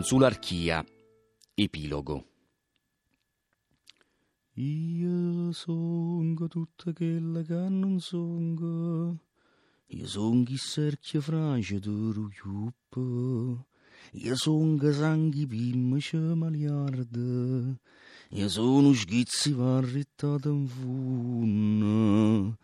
Sull'archia, epilogo. Io songo tutta quella che non songo. Io son chi cerchia frange d'oro chiuppo. Io son che prima ci maliarda. Io sono schizzi varrittata in funna.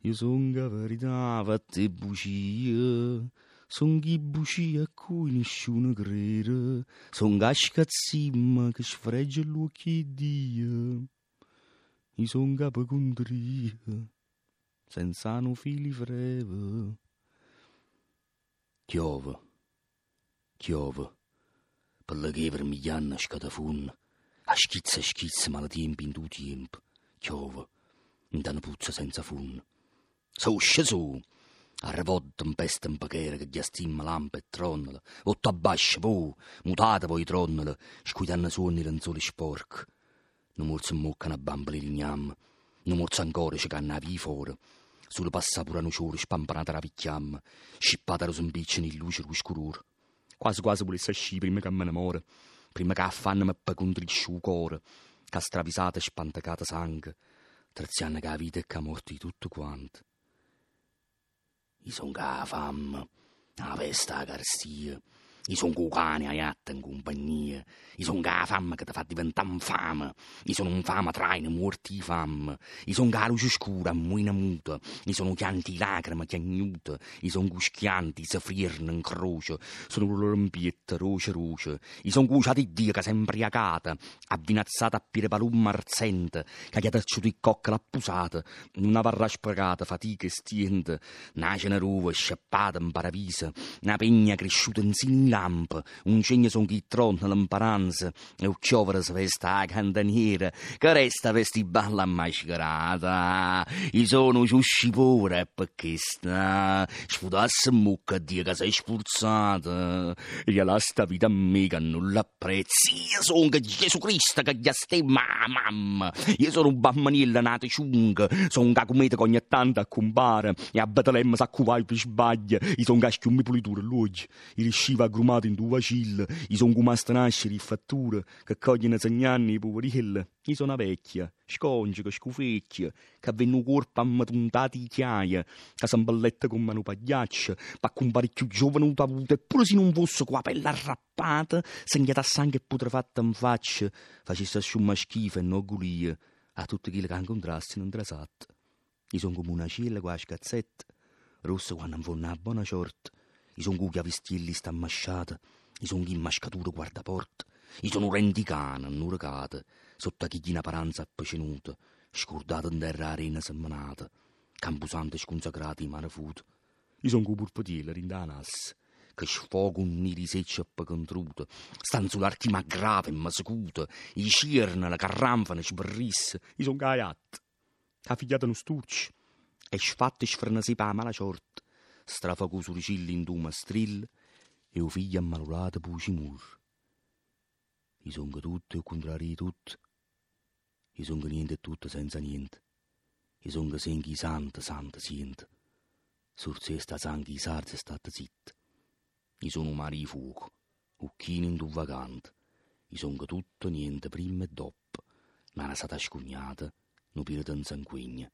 Io son che verità fatte bugie. Son chi bugie a cui nessuno crede. Son che scazzimma che sfreggia l'occhio di Dio. Io son capo. Senza no fili freve. Chiove. Chiove. Per la che per miglianna scatafun. A schizza schizza ma in tu tempo. Chiove. In puzza senza fun. So su. Arrevodda un peste un pachera che gli stimma lampa e tronnala. Otto abbascia, pu, mutate voi tronnala, scuitanno suoni lenzuoli sporchi. Non morso muccano a bambole lignam, non morso ancora ci canna vi fuori. Sulle passa pure nuciore spampanata la picchiam, scippata lo sombiccio in luce ruscurur. Quasi quasi volesse uscire prima che me ne muore, prima che affanno me per contrisciu cuore, che stravisata e spantacata sangue, terzianna che la vita e che la morte di tutto quanto. I son che la i son cucani a iatta in compagnia, i son la fame che ti fa diventare infame, i sono un fame traino morti di fame, i son la luce scura ammuina muta, i sono chianti lacrime chiagnuta, i son cuschianti se frierne in croce, sono loro rampiette roce roce, i son cuciati di Dio che sempre iacata, avvinazzata a pire palum marzente, che gli ha tacciuto il cocca l'appusata, una varra sprecata, fatica e stiente, una ceneruva sciappata in paravisa, una pegna cresciuta in sin un cegno son chi tronna l'imperanza, e un ciovere se vesta a cantaniera, che resta vesti balla mascherata, i sono ciusci pure, perché sta, sfudasse mucca a Dio che sei spurzata, e la sta vita a me che non l'apprezzi, io sono che Gesù Cristo che gli stemma mamma, io sono un bambaniello nato ciunga, sono un cacumete che ogni tanto accompare, e a Betlemme s'accuvai per sbaglia, io sono caschiummi pulitura l'oggi, i risciva aggrumati in due vacille, io sono come nascere in fattura, che cogliono segnanni i poverilli, io sono una vecchia, sconge, che scufecchia, che un corpo ammatuntato di chiaia, che s'amballetta con mano pagliaccia, pa compare più giovane un avuto, eppure se non fosse con la pelle arrappata, segnata a sangue e putrefatta in faccia, facesse asciumma schifo e non gulia, a tutti quelli che incontrassi non trasatta. Io sono come una cella con la scazzetta, rossa quando non fa una buona short, io sono cucchia vestilli sta masciata, io sono chi mascatura guardaporta, io sono un rendicana, annuricata, sotto a chiglina paranza appacenuta, scordata in terra arena semmanata, campusante sconsacrati in. Io sono come purpatiela rindanas, che sfogo un nidi seccio appacantruto, stan sull'archi ma grave e ma secuta, i cirna, la carranfana, sbarrisse, io sono caiat, che figliata non sturci, e sfatte sfrenasi pa mala sorte, strafago suricilli in duma strill, e o figlio ammalurato puci mur. I son che tutto e o contrario di tutto, i son che niente e tutto senza niente, i son che senghi santa, santa, siente, sur se sta sangue i sarzi state zitta, i sono un mare di fuoco, ucchini in vagante, i son che tutto niente prima e dopo, ma una stata scugnata, no pirata in sanguigna,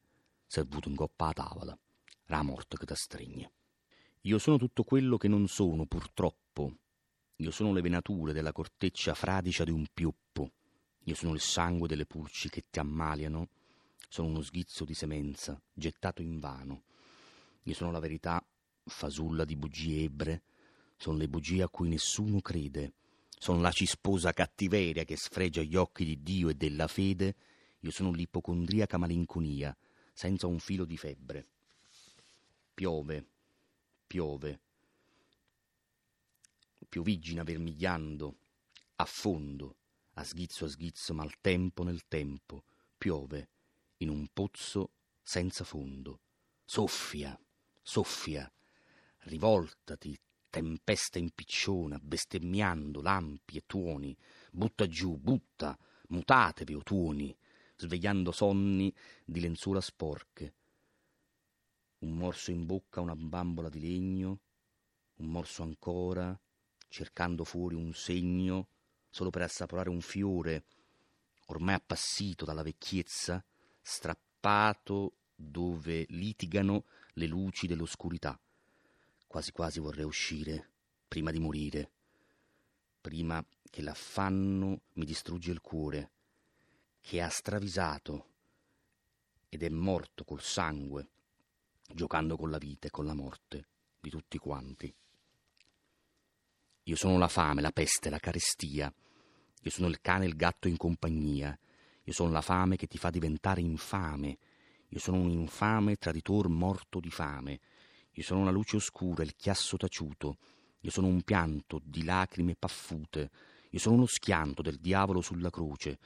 servuto in coppa a tavola, la morte che ti stringe. Io sono tutto quello che non sono, purtroppo. Io sono le venature della corteccia fradicia di un pioppo. Io sono il sangue delle pulci che ti ammaliano. Sono uno sghizzo di semenza, gettato in vano. Io sono la verità, fasulla di bugie ebbre. Sono le bugie a cui nessuno crede. Sono la cisposa cattiveria che sfregia gli occhi di Dio e della fede. Io sono l'ipocondriaca malinconia, senza un filo di febbre. Piove, piove. Piovigina vermigliando, a fondo, a sghizzo a sghizzo, ma al tempo nel tempo, piove, in un pozzo senza fondo. Soffia, soffia, rivoltati, tempesta impicciona, bestemmiando lampi e tuoni, butta giù, butta, mutatevi o tuoni, svegliando sonni di lenzuola sporche. Un morso in bocca, una bambola di legno, un morso ancora, cercando fuori un segno solo per assaporare un fiore, ormai appassito dalla vecchiezza, strappato dove litigano le luci dell'oscurità. Quasi quasi vorrei uscire, prima di morire, prima che l'affanno mi distrugge il cuore, che ha stravisato ed è morto col sangue, giocando con la vita e con la morte di tutti quanti. Io sono la fame, la peste, la carestia. Io sono il cane e il gatto in compagnia. Io sono la fame che ti fa diventare infame. Io sono un infame traditor morto di fame. Io sono la luce oscura, il chiasso taciuto. Io sono un pianto di lacrime paffute. Io sono uno schianto del diavolo sulla croce.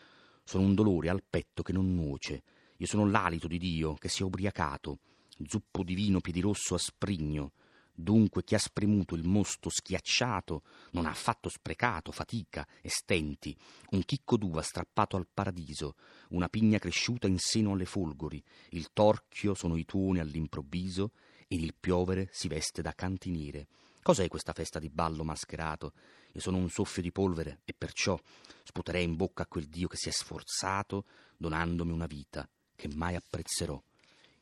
Sono un dolore al petto che non nuoce. Io sono l'alito di Dio che si è ubriacato. Zuppo di vino piedirosso a sprigno. Dunque chi ha spremuto il mosto schiacciato non ha affatto sprecato fatica e stenti, un chicco d'uva strappato al paradiso, una pigna cresciuta in seno alle folgori, il torchio sono i tuoni all'improvviso ed il piovere si veste da cantiniere. Cos'è questa festa di ballo mascherato? Io sono un soffio di polvere e perciò sputerei in bocca a quel Dio che si è sforzato donandomi una vita che mai apprezzerò.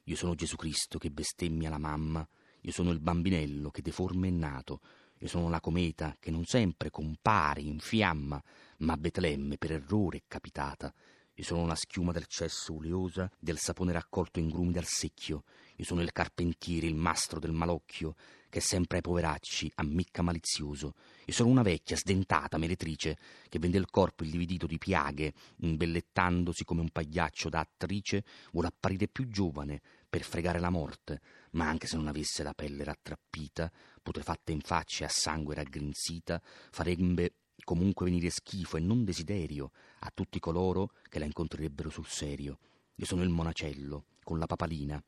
Io sono Gesù Cristo che bestemmia la mamma io sono il bambinello che deforme è nato. Io sono la cometa che non sempre compare in fiamma, ma Betlemme per errore è capitata. Io sono la schiuma del cesso oleosa, del sapone raccolto in grumi dal secchio. Io sono il carpentiere, il mastro del malocchio, che sempre ai poveracci ammicca malizioso. Io sono una vecchia, sdentata, meretrice, che vende il corpo illividito di piaghe, imbellettandosi come un pagliaccio da attrice, vuole apparire più giovane per fregare la morte, ma anche se non avesse la pelle rattrappita, putrefatta in faccia e a sangue raggrinzita, farebbe comunque venire schifo e non desiderio a tutti coloro che la incontrerebbero sul serio. Io sono il monacello, con la papalina,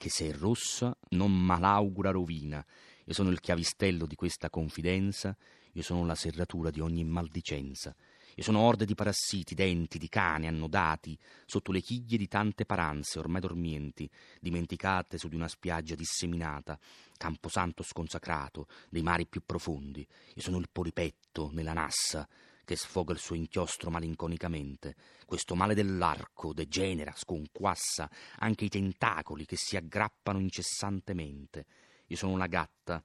che se è rossa non malaugura rovina. Io sono il chiavistello di questa confidenza, io sono la serratura di ogni maldicenza. Io sono orde di parassiti, denti, di cani annodati sotto le chiglie di tante paranze ormai dormienti, dimenticate su di una spiaggia disseminata, camposanto sconsacrato dei mari più profondi. Io sono il polipetto nella nassa che sfoga il suo inchiostro malinconicamente. Questo male dell'arco degenera, sconquassa anche i tentacoli che si aggrappano incessantemente. Io sono una gatta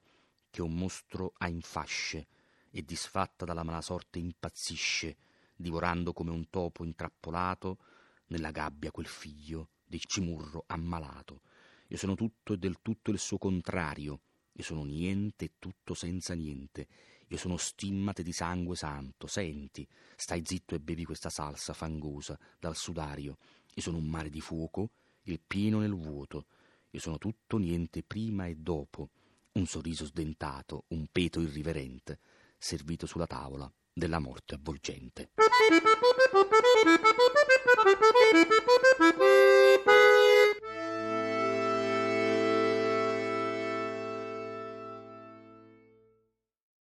che un mostro ha in fasce e disfatta dalla mala sorte impazzisce, divorando come un topo intrappolato nella gabbia quel figlio di cimurro ammalato. Io sono tutto e del tutto il suo contrario. Io sono niente e tutto senza niente. Io sono stimmate di sangue santo. Senti, stai zitto e bevi questa salsa fangosa dal sudario. Io sono un mare di fuoco, il pieno nel vuoto. Io sono tutto niente prima e dopo. Un sorriso sdentato, un peto irriverente, servito sulla tavola della morte avvolgente.